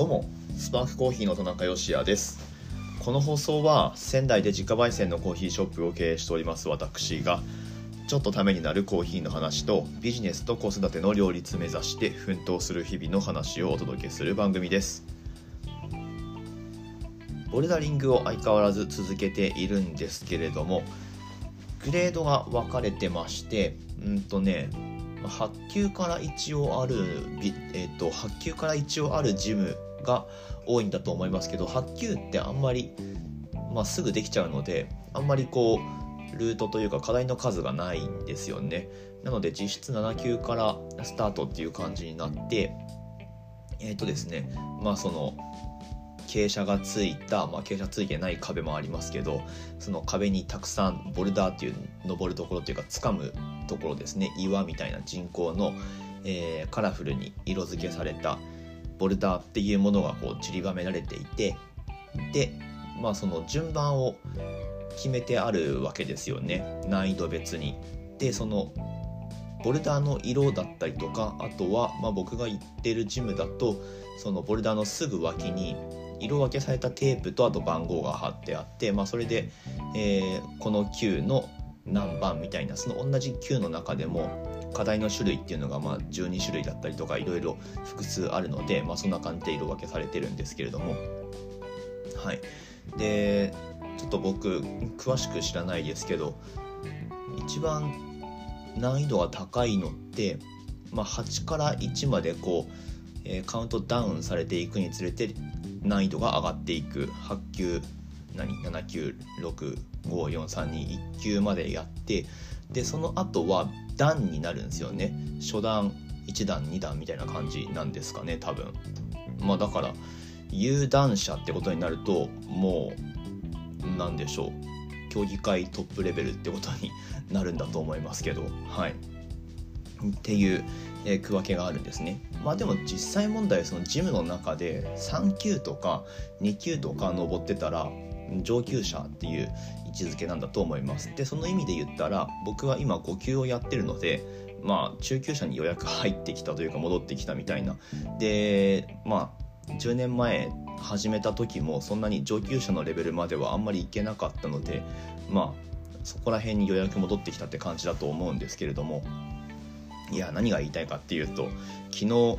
どうもスパークコーヒーの田中芳也です。この放送は仙台で自家焙煎のコーヒーショップを経営しております私がちょっとためになるコーヒーの話とビジネスと子育ての両立目指して奮闘する日々の話をお届けする番組です。ボルダリングを相変わらず続けているんですけれどもグレードが分かれてましてうんとね8級から一応ある、えーと、8級から一応あるジムが多いんだと思いますけど8級ってあんまり、まあ、すぐできちゃうのであんまりこうルートというか課題の数がないんですよね。なので実質7級からスタートっていう感じになってえっ、ー、とですねまあその傾斜がついた、まあ、傾斜ついてない壁もありますけどその壁にたくさんボルダーっていう登るところっていうか掴むところですね。岩みたいな人工の、えー、カラフルに色付けされたボルダーっていうものがこう散りばめられていてでまあその順番を決めてあるわけですよね難易度別に。でそのボルダーの色だったりとかあとは、まあ、僕が行ってるジムだとそのボルダーのすぐ脇に色分けされたテープとあと番号が貼ってあって、まあ、それで、えー、この級の何番みたいなその同じ級の中でも課題の種類っていうのがまあ12種類だったりとかいろいろ複数あるので、まあ、そんな感じで色分けされてるんですけれども。はい。でちょっと僕詳しく知らないですけど一番難易度が高いのって、まあ、8から1までこう、えー、カウントダウンされていくにつれて難易度が上がっていく。8級何？7級54321級までやってでその後は段になるんですよね。初段1段2段みたいな感じなんですかね多分。まあだから有段者ってことになるともう何でしょう。競技会トップレベルってことに なるんだと思いますけど。はい。っていう、えー、区分けがあるんですね。まあでも実際問題そのジムの中で3級とか2級とか登ってたら上級者っていう位置づけなんだと思います。でその意味で言ったら僕は今5級をやってるのでまあ中級者に予約入ってきたというか戻ってきたみたいな。でまあ10年前始めた時もそんなに上級者のレベルまではあんまりいけなかったのでまあそこら辺に予約戻ってきたって感じだと思うんですけれどもいや何が言いたいかっていうと昨日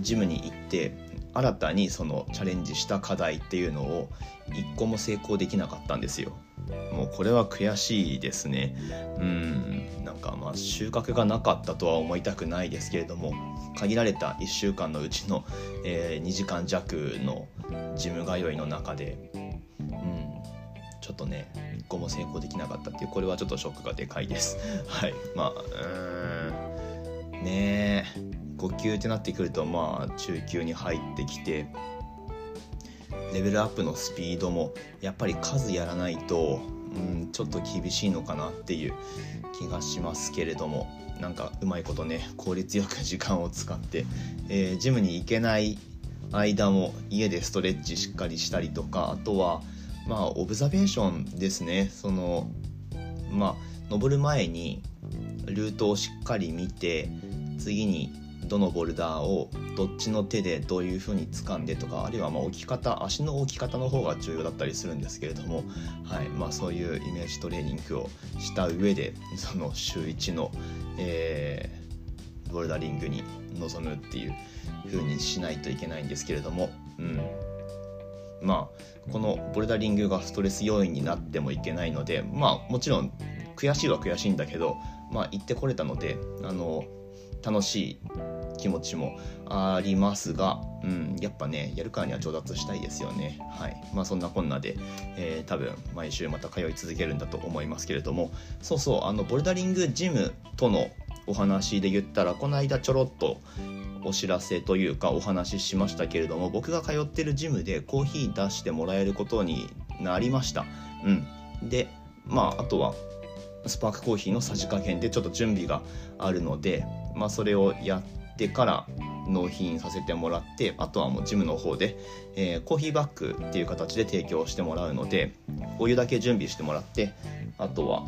ジムに行って新たにそのチャレンジした課題っていうのを一個も成功できなかったんですよ。もうこれは悔しいですね。うんなんかまあ収穫がなかったとは思いたくないですけれども限られた1週間のうちの、えー、2時間弱のジム通いの中で、うん、ちょっとね一個も成功できなかったっていうこれはちょっとショックがでかいです。はいまあうーんねえ5級ってなってくるとまあ中級に入ってきてレベルアップのスピードもやっぱり数やらないと、うん、ちょっと厳しいのかなっていう気がしますけれどもなんかうまいことね効率よく時間を使って、えー、ジムに行けない間も家でストレッチしっかりしたりとかあとはまあオブザベーションですね。そのまあ登る前にルートをしっかり見て次にどのボルダーをどっちの手でどういう風に掴んでとかあるいはま置き方足の置き方の方が重要だったりするんですけれども、はい。まあ、そういうイメージトレーニングをした上でその週1の、えー、ボルダリングに臨むっていう風にしないといけないんですけれども、うん、まあこのボルダリングがストレス要因になってもいけないのでまあもちろん悔しいは悔しいんだけどまあ行ってこれたのであの楽しい気持ちもありますが、うん、やっぱねやるからには上達したいですよね。はい。まあそんなこんなで、えー、多分毎週また通い続けるんだと思いますけれども。そうそうあのボルダリングジムとのお話で言ったらこの間ちょろっとお知らせというかお話ししましたけれども僕が通ってるジムでコーヒー出してもらえることになりました。うん。でまああとはスパークコーヒーのさじ加減でちょっと準備があるのでまあ、それをやってから納品させてもらってあとはもうジムの方で、えー、コーヒーバッグっていう形で提供してもらうのでお湯だけ準備してもらってあとは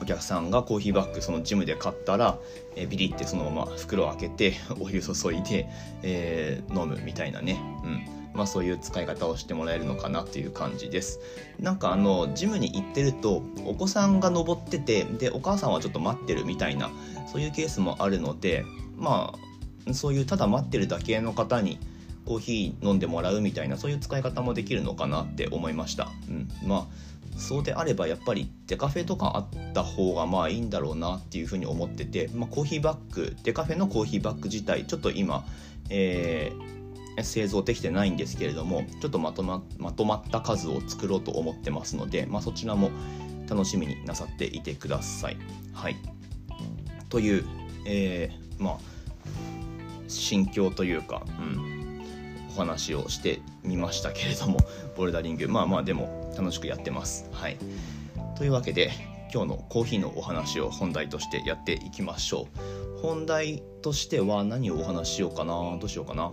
お客さんがコーヒーバッグそのジムで買ったら、えー、ビリってそのまま袋を開けて お湯注いで、えー、飲むみたいなね、うん。まあ、そういう使い方をしてもらえるのかなっていう感じです。なんかあのジムに行ってるとお子さんが登っててでお母さんはちょっと待ってるみたいなそういうケースもあるのでまあそういうただ待ってるだけの方にコーヒー飲んでもらうみたいなそういう使い方もできるのかなって思いました、うん、まあそうであればやっぱりデカフェとかあった方がまあいいんだろうなっていうふうに思ってて、まあ、コーヒーバッグデカフェのコーヒーバッグ自体ちょっと今、えー、製造できてないんですけれどもちょっとまとままとまった数を作ろうと思ってますので、まあ、そちらも楽しみになさっていてください。はい、という、えー、まあ心境というか、うん、お話をしてみましたけれどもボルダリングまあまあでも楽しくやってます。はい、というわけで今日のコーヒーのお話を本題としてやっていきましょう。本題としては何をお話ししようかなどうしようかな。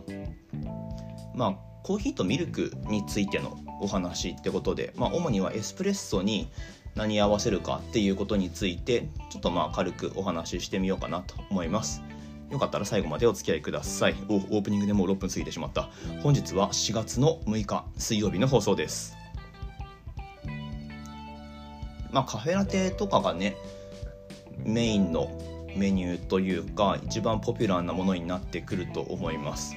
まあコーヒーとミルクについてのお話ってことで、まあ、主にはエスプレッソに何合わせるかっていうことについてちょっとまあ軽くお話ししてみようかなと思います。よかったら最後までお付き合いください。おオープニングでもう6分過ぎてしまった。本日は4月の6日水曜日の放送です。まあ、カフェラテとかがねメインのメニューというか一番ポピュラーなものになってくると思います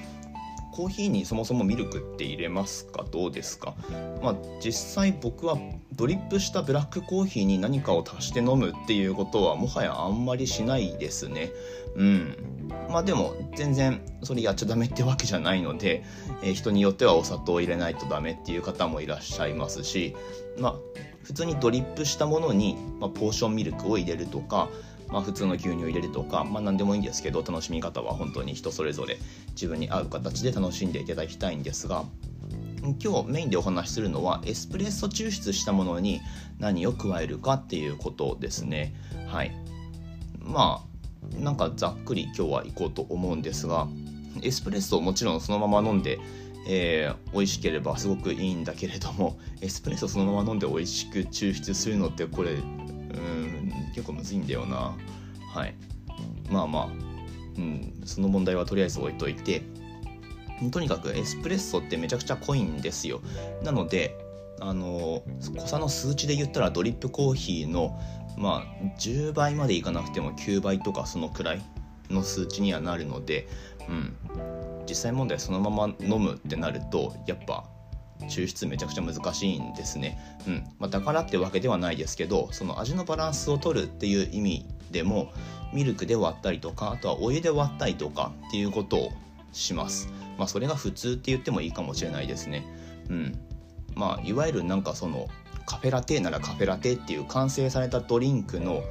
コーヒーにそもそもミルクって入れますか？どうですか？まあ実際僕はドリップしたブラックコーヒーに何かを足して飲むっていうことはもはやあんまりしないですね。うん。まあでも全然それやっちゃダメってわけじゃないので、えー、人によってはお砂糖を入れないとダメっていう方もいらっしゃいますしまあ普通にドリップしたものに、まあ、ポーションミルクを入れるとか、まあ、普通の牛乳を入れるとか、まあ、何でもいいんですけど楽しみ方は本当に人それぞれ自分に合う形で楽しんでいただきたいんですが今日メインでお話しするのはエスプレッソ抽出したものに何を加えるかっていうことですね。はい。まあなんかざっくり今日は行こうと思うんですがエスプレッソをもちろんそのまま飲んでえー、美味しければすごくいいんだけれどもエスプレッソそのまま飲んで美味しく抽出するのってこれうん結構むずいんだよな。はい。まあまあ、うん、その問題はとりあえず置いといて。とにかくエスプレッソってめちゃくちゃ濃いんですよ。なのであの濃さの数値で言ったらドリップコーヒーのまあ10倍までいかなくても9倍とかそのくらいの数値にはなるので、うん、実際問題そのまま飲むってなるとやっぱ抽出めちゃくちゃ難しいんですね、うん。まあ、だからってわけではないですけどその味のバランスを取るっていう意味でもミルクで割ったりとかあとはお湯で割ったりとかっていうことをします。まあそれが普通って言ってもいいかもしれないですね。うん。まあいわゆるなんかそのカフェラテならカフェラテっていう完成されたドリンクの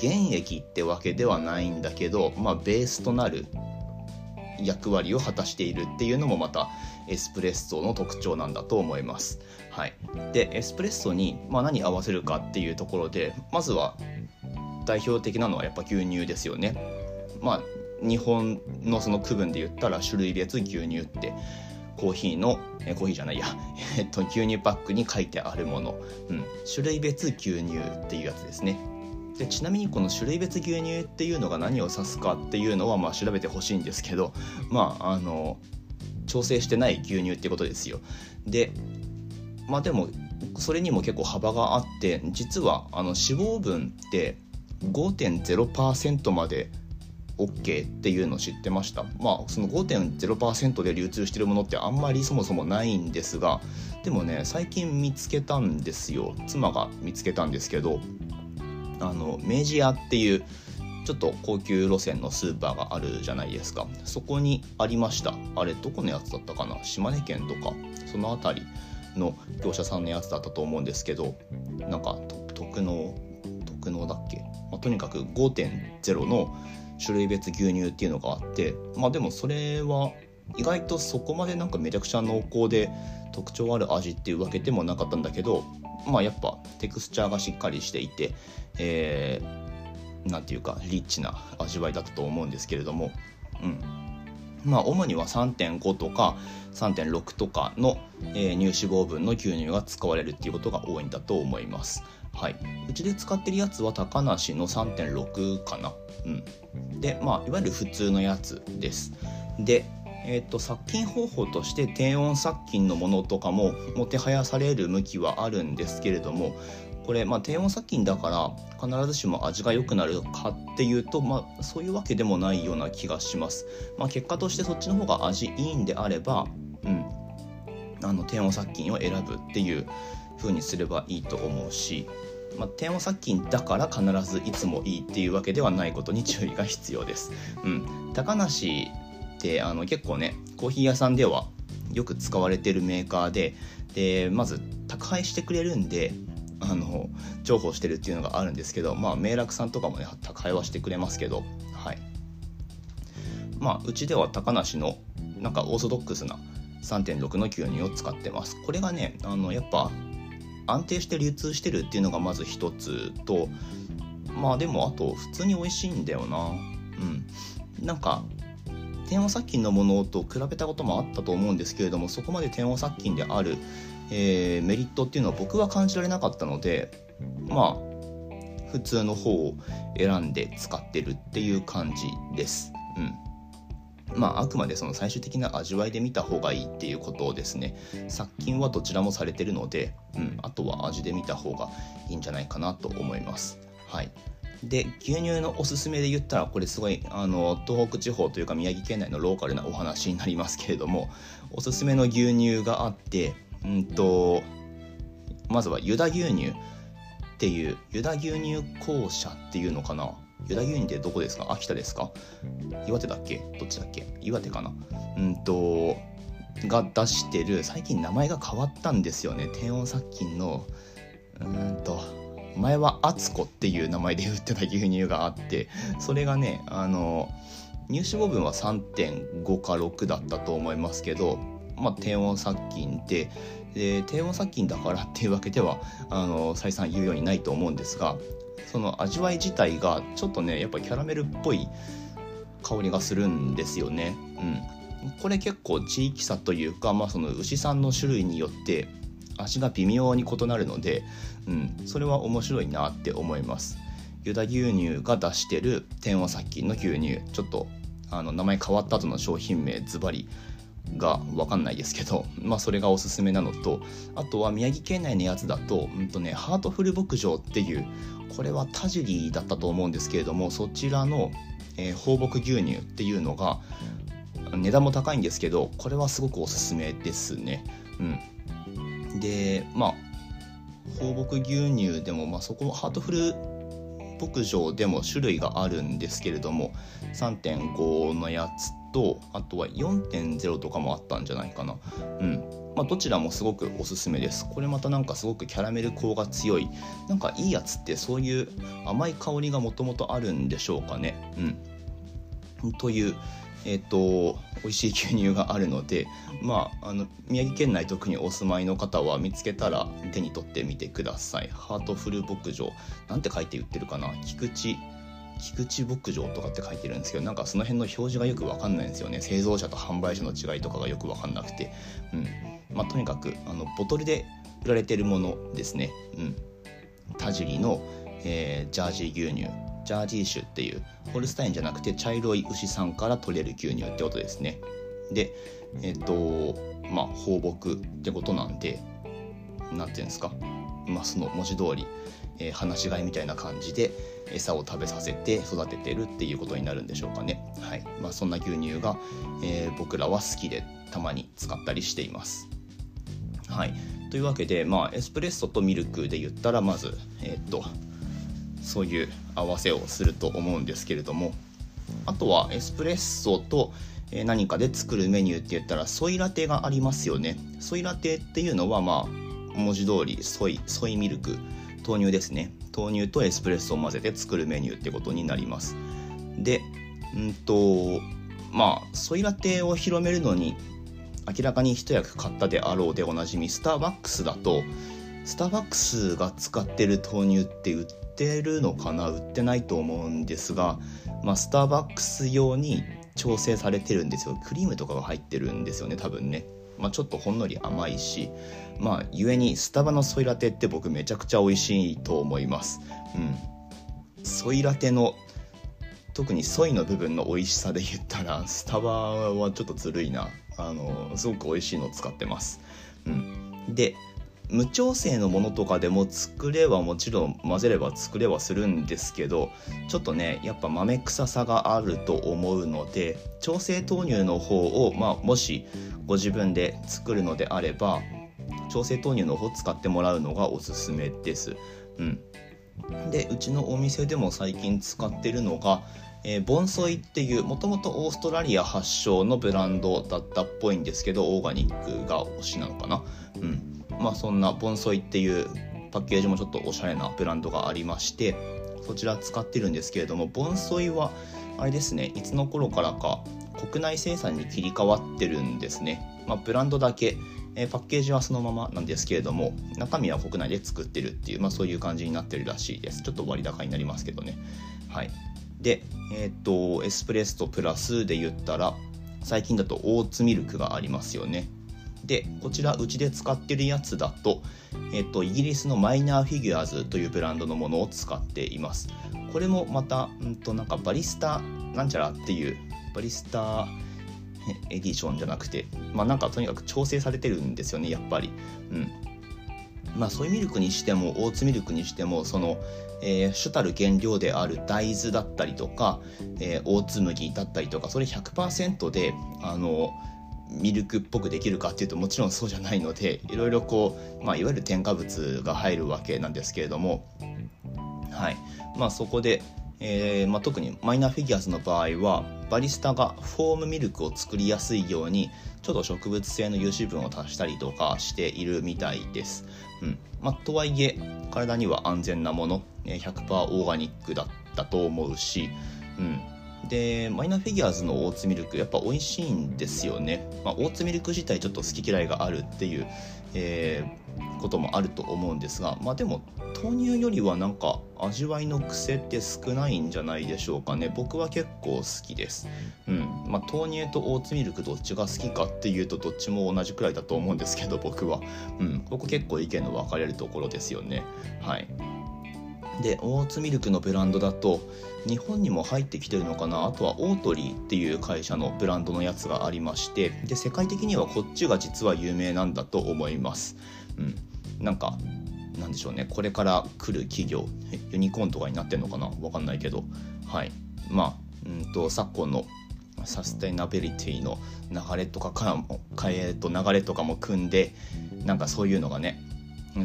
原液ってわけではないんだけどまあベースとなる役割を果たしているっていうのもまたエスプレッソの特徴なんだと思います。はい、でエスプレッソに、まあ、何合わせるかっていうところでまずは代表的なのはやっぱ牛乳ですよね。まあ日本のその区分で言ったら種類別牛乳ってコーヒーのえコーヒーじゃないや、えっと、牛乳パックに書いてあるもの、うん、種類別牛乳っていうやつですね。でちなみにこの種類別牛乳っていうのが何を指すかっていうのはまあ調べてほしいんですけどまああの調整してない牛乳ってことですよ。でまあでもそれにも結構幅があって実はあの脂肪分って5.0%まで OK っていうのを知ってましたまあその5.0%で流通してるものってあんまりそもそもないんですがでもね最近見つけたんですよ妻が見つけたんですけどあの明治屋っていうちょっと高級路線のスーパーがあるじゃないですか。そこにありました。あれどこのやつだったかな？島根県とか。その辺りの業者さんのやつだったと思うんですけどなんか特納特納だっけ、まあ、とにかく5.0の種類別牛乳っていうのがあってまあでもそれは意外とそこまでなんかめちゃくちゃ濃厚で特徴ある味っていうわけでもなかったんだけどまあやっぱテクスチャーがしっかりしていてえー、て言うかリッチな味わいだったと思うんですけれども、うん、まあ主には3.5とか3.6とかの、えー、乳脂肪分の牛乳が使われるっていうことが多いんだと思います。はい、うちで使ってるやつは高梨の3.6かな。うん、でまあいわゆる普通のやつです。でえーと、殺菌方法として低温殺菌のものとかももてはやされる向きはあるんですけれどもこれ、まあ、低温殺菌だから必ずしも味が良くなるかっていうと、まあ、そういうわけでもないような気がします。まあ、結果としてそっちの方が味いいんであれば、うん、あの低温殺菌を選ぶっていう風にすればいいと思うし、まあ、低温殺菌だから必ずいつもいいっていうわけではないことに注意が必要です。うん、高梨ってあの結構ねコーヒー屋さんではよく使われてるメーカーででまず宅配してくれるんであの重宝してるっていうのがあるんですけどまあ明楽さんとかもね宅配はしてくれますけどはい。まあうちでは高梨のなんかオーソドックスな3.6の牛乳を使ってます。これがねあのやっぱ安定して流通してるっていうのがまず一つとまあでもあと普通に美味しいんだよな。うん。なんか低温殺菌のものと比べたこともあったと思うんですけれどもそこまで低温殺菌である、えー、メリットっていうのは僕は感じられなかったのでまあ普通の方を選んで使ってるっていう感じです。うんまあ、あくまでその最終的な味わいで見た方がいいっていうことですね。殺菌はどちらもされてるので、うん、あとは味で見た方がいいんじゃないかなと思います。はい。で牛乳のおすすめで言ったらこれすごいあの東北地方というか宮城県内のローカルなお話になりますけれどもおすすめの牛乳があってうんとまずはユダ牛乳っていうユダ牛乳公社っていうのかな？ユダ牛乳ってどこですか？秋田ですか？岩手だっけ？どっちだっけ？岩手かな？うんとが出してる最近名前が変わったんですよね。低温殺菌のうんと前はあつこっていう名前で売ってた牛乳があってそれがねあの乳脂肪分は3.5か6だったと思いますけど、まあ、低温殺菌でで低温殺菌だからっていうわけではあの再三言うようにないと思うんですがその味わい自体がちょっとねやっぱキャラメルっぽい香りがするんですよね。うん、これ結構地域差というか、まあ、その牛さんの種類によって味が微妙に異なるので、うん、それは面白いなって思います。ユダ牛乳が出してる天和殺菌の牛乳。ちょっとあの名前変わった後の商品名ズバリが分かんないですけど、まあ、それがおすすめなのとあとは宮城県内のやつだと,、うんとね、ハートフル牧場っていうこれは田尻だったと思うんですけれどもそちらの、えー、放牧牛乳っていうのが値段も高いんですけどこれはすごくおすすめですね。うん、でまあ放牧牛乳でも、まあ、そこハートフル牧場でも種類があるんですけれども3.5のやつとあとは4.0とかもあったんじゃないかな。うん。まあどちらもすごくおすすめです。これまたなんかすごくキャラメル香が強い。なんかいいやつってそういう甘い香りがもともとあるんでしょうかね。うん。というえっ、と美味しい牛乳があるのでまああの宮城県内特にお住まいの方は見つけたら手に取ってみてください。ハートフル牧場。なんて書いて売ってるかな？菊池菊池牧場とかって書いてるんですけどなんかその辺の表示がよく分かんないんですよね。製造者と販売者の違いとかがよく分かんなくて。うん。まあとにかくあのボトルで売られてるものですね。うん。田尻の、えー、ジャージー牛乳。ジャージー種っていうホルスタインじゃなくて茶色い牛さんから取れる牛乳ってことですね。でえっ、ー、とまあ放牧ってことなんで何て言うんですか？まあその文字通り、えー、放し飼いみたいな感じで餌を食べさせて育ててるっていうことになるんでしょうかね。はい。まあそんな牛乳が、えー、僕らは好きでたまに使ったりしています。はい。というわけでまあエスプレッソとミルクで言ったらまずえっ、とそういう合わせをすると思うんですけれどもあとはエスプレッソと何かで作るメニューって言ったらソイラテがありますよね。ソイラテっていうのはまあ文字通りソイソイミルク豆乳ですね。豆乳とエスプレッソを混ぜて作るメニューってことになります。でうんとまあソイラテを広めるのに明らかに一役買ったであろうでおなじみスターバックスだとスターバックスが使ってる豆乳って売っってるのかな？売ってないと思うんですが、まあ、スターバックス用に調整されてるんですよ。クリームとかが入ってるんですよね多分ね。まあ、ちょっとほんのり甘いしまあ故にスタバのソイラテって僕めちゃくちゃ美味しいと思います。うん。ソイラテの特にソイの部分の美味しさで言ったらスタバはちょっとずるいな。あのすごく美味しいのを使ってます。うん。で無調整のものとかでも作れはもちろん混ぜれば作れはするんですけどちょっとねやっぱ豆臭さがあると思うので調整豆乳の方を、まあ、もしご自分で作るのであれば調整豆乳の方を使ってもらうのがおすすめです。うん、でうちのお店でも最近使ってるのがえー、ボンソイっていうもともとオーストラリア発祥のブランドだったっぽいんですけどオーガニックが推しなのかな、うん、まあそんなボンソイっていうパッケージもちょっとおしゃれなブランドがありましてそちら使ってるんですけれどもボンソイはあれですねいつの頃からか国内生産に切り替わってるんですね、まあ、ブランドだけえパッケージはそのままなんですけれども中身は国内で作ってるっていう、まあ、そういう感じになってるらしいです。ちょっと割高になりますけどね。はい。でえっ、とエスプレッソプラスで言ったら最近だとオーツミルクがありますよね。でこちらうちで使ってるやつだと、えっと、イギリスのマイナーフィギュアーズというブランドのものを使っています。これもまた、うんと、なんかバリスタなんちゃらっていうバリスタエディションじゃなくてまあなんかとにかく調整されてるんですよねやっぱり。うん。まあソイミルクにしてもオーツミルクにしてもその、えー、主たる原料である大豆だったりとか、えー、オーツ麦だったりとかそれ100%であのミルクっぽくできるかっていうともちろんそうじゃないのでいろいろこう、まあ、いわゆる添加物が入るわけなんですけれども、はい。まあ、そこで、えーまあ、特にマイナーフィギュアーズの場合はバリスタがフォームミルクを作りやすいようにちょっと植物性の油脂分を足したりとかしているみたいです。うん。まあ、とはいえ体には安全なもの。100%オーガニックだったと思うし、うん、でマイナーフィギュアーズのオーツミルクやっぱ美味しいんですよね、まあ、オーツミルク自体ちょっと好き嫌いがあるっていう、えー、こともあると思うんですがまあでも豆乳よりはなんか味わいの癖って少ないんじゃないでしょうかね。僕は結構好きです。うん。まあ豆乳とオーツミルクどっちが好きかっていうとどっちも同じくらいだと思うんですけど僕は。うん。ここ結構意見の分かれるところですよね。はい。でオーツミルクのブランドだと日本にも入ってきてるのかな？あとはオートリーっていう会社のブランドのやつがありましてで世界的にはこっちが実は有名なんだと思います。うん、なんかなんでしょうね。これから来る企業ユニコーンとかになってんのかな？わかんないけど。はい。まあうんと昨今のサステナビリティの流れとかからも、えー、と流れとかも組んでなんかそういうのがね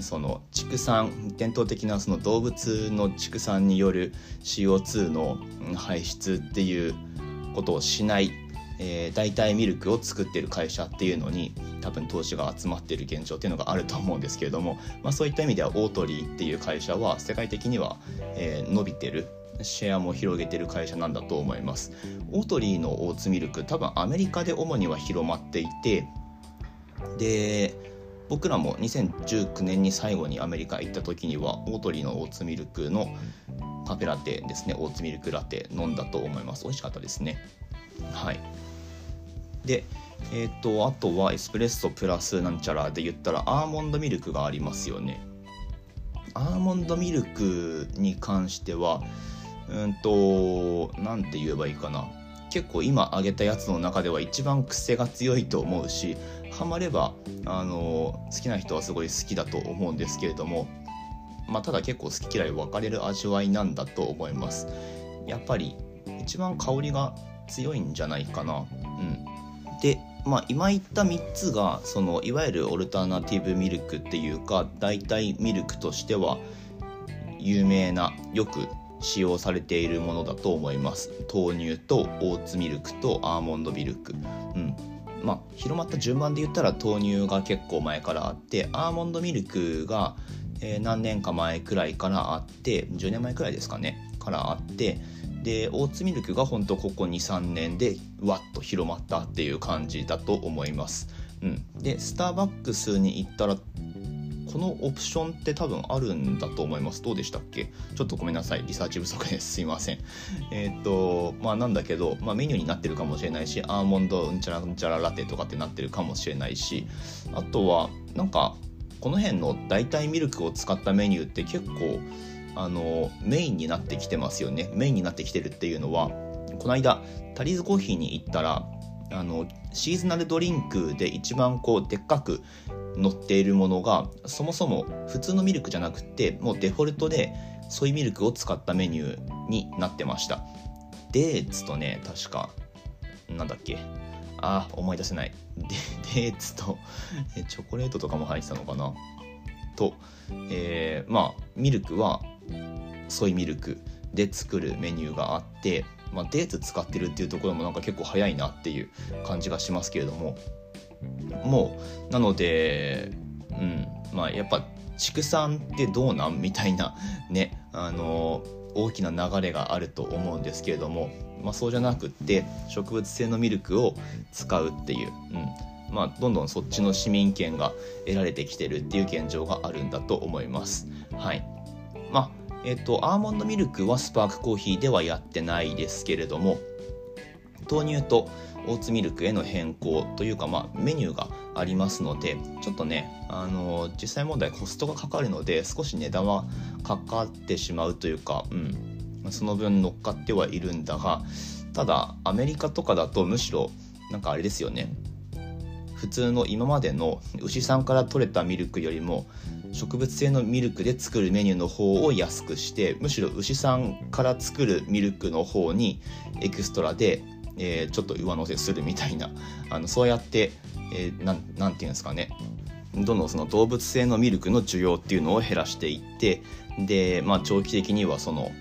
その畜産伝統的なその動物の畜産による CO2 の排出っていうことをしない、えー、代替ミルクを作ってる会社っていうのに多分投資が集まってる現状っていうのがあると思うんですけれども、まあ、そういった意味ではオートリーっていう会社は世界的には、えー、伸びてるシェアも広げてる会社なんだと思います。オートリーのオーツミルク多分アメリカで主には広まっていてで僕らも2019年に最後にアメリカ行った時にはオートリーのオーツミルクのカフェラテですねオーツミルクラテ飲んだと思います。美味しかったですね。はい。でえっ、ー、とあとはエスプレッソプラスなんちゃらで言ったらアーモンドミルクがありますよね。アーモンドミルクに関してはうんと何て言えばいいかな。結構今挙げたやつの中では一番癖が強いと思うしハマればあの好きな人はすごい好きだと思うんですけれども、まあ、ただ結構好き嫌い分かれる味わいなんだと思います。やっぱり一番香りが強いんじゃないかな。うん。でまあ今言った3つがそのいわゆるオルタナティブミルクっていうか代替ミルクとしては有名なよく使用されているものだと思います。豆乳とオーツミルクとアーモンドミルク。うん。まあ、広まった順番で言ったら豆乳が結構前からあってアーモンドミルクが、えー、何年か前くらいからあって10年前くらいですかねからあってでオーツミルクが本当ここ23年でわっと広まったっていう感じだと思います。うん、でスターバックスに行ったらこのオプションって多分あるんだと思います。どうでしたっけ？ちょっとごめんなさい。リサーチ不足です。すいません。えっ、とまあなんだけど、まあ、メニューになってるかもしれないしアーモンドうんちゃらうんちゃらラテとかってなってるかもしれないしあとはなんかこの辺の代替ミルクを使ったメニューって結構あのメインになってきてますよね。メインになってきてるっていうのはこの間タリーズコーヒーに行ったらあのシーズナルドリンクで一番こうでっかく載っているものがそもそも普通のミルクじゃなくてもうデフォルトでソイミルクを使ったメニューになってました。デーツとね確かなんだっけ？あ思い出せない。デデーツとチョコレートとかも入ってたのかな？と、えー、まあミルクはソイミルクで作るメニューがあってまあ、デーツ使ってるっていうところもなんか結構早いなっていう感じがしますけれども。もうなのでうんまあやっぱ畜産ってどうなんみたいな ねあの大きな流れがあると思うんですけれども、まあ、そうじゃなくって植物性のミルクを使うっていう、うんまあ、どんどんそっちの市民権が得られてきてるっていう現状があるんだと思います。はいまあえっと、アーモンドミルクはスパークコーヒーではやってないですけれども豆乳とオーツミルクへの変更というか、まあ、メニューがありますのでちょっとねあの実際問題コストがかかるので少し値段はかかってしまうというか、うん、その分乗っかってはいるんだがただアメリカとかだとむしろなんかあれですよね。普通の今までの牛さんから取れたミルクよりも植物性のミルクで作るメニューの方を安くしてむしろ牛さんから作るミルクの方にエクストラで、えー、ちょっと上乗せするみたいな あのそうやって、えー、ていうんですかねどんどんその動物性のミルクの需要っていうのを減らしていってで、まあ、長期的にはその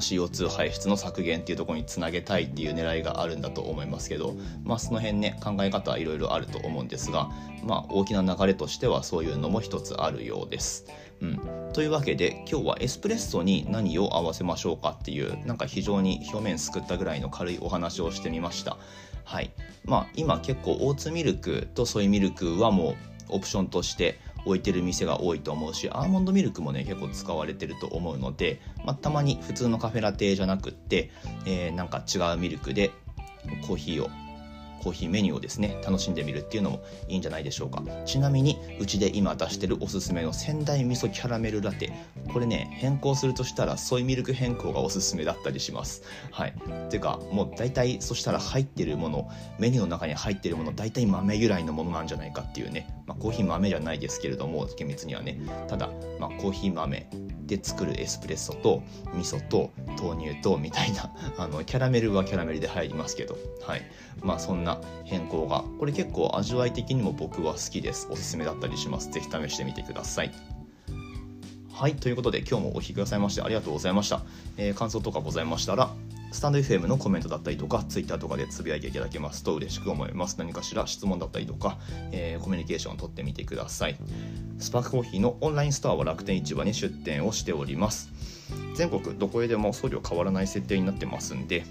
CO2 排出の削減っていうところにつなげたいっていう狙いがあるんだと思いますけど、まあ、その辺ね考え方はいろいろあると思うんですが、まあ、大きな流れとしてはそういうのも一つあるようです。うん、というわけで今日はエスプレッソに何を合わせましょうかっていうなんか非常に表面すくったぐらいの軽いお話をしてみました。はいまあ、今結構オーツミルクとソイミルクはもうオプションとして置いてる店が多いと思うしアーモンドミルクもね結構使われてると思うので、まあ、たまに普通のカフェラテじゃなくって、えー、なんか違うミルクでコーヒーをコーヒーメニューをですね楽しんでみるっていうのもいいんじゃないでしょうか。ちなみにうちで今出してるおすすめの仙台味噌キャラメルラテこれね変更するとしたらソイミルク変更がおすすめだったりします。はい。ていうかもう大体そしたら入ってるものメニューの中に入ってるもの大体豆由来のものなんじゃないかっていうね、まあ、コーヒー豆じゃないですけれども厳密にはねただ、まあ、コーヒー豆で作るエスプレッソと味噌と豆乳とみたいな あのキャラメルはキャラメルで入りますけどはい。まあそんな変更がこれ結構味わい的にも僕は好きです。おすすめだったりします。是非試してみてください。はいということで今日もお聴きくださいましてありがとうございました、えー、感想とかございましたらスタンド FM のコメントだったりとか、Twitter とかでつぶやいていただけますと嬉しく思います。何かしら質問だったりとか、えー、コミュニケーションを取ってみてください。スパークコーヒーのオンラインストアは楽天市場に出店をしております。全国どこへでも送料変わらない設定になってますんで、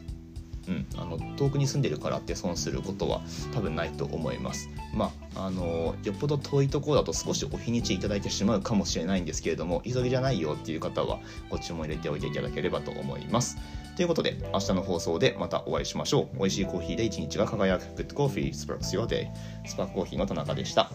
うん、あの遠くに住んでるからって損することは多分ないと思います。まあ、あのよっぽど遠いところだと少しお日にちいただいてしまうかもしれないんですけれども急ぎじゃないよっていう方はご注文入れておいていただければと思います。ということで明日の放送でまたお会いしましょう。美味しいコーヒーで一日が輝く Good Coffee Sparks Your Day スパークコーヒーの田中でした。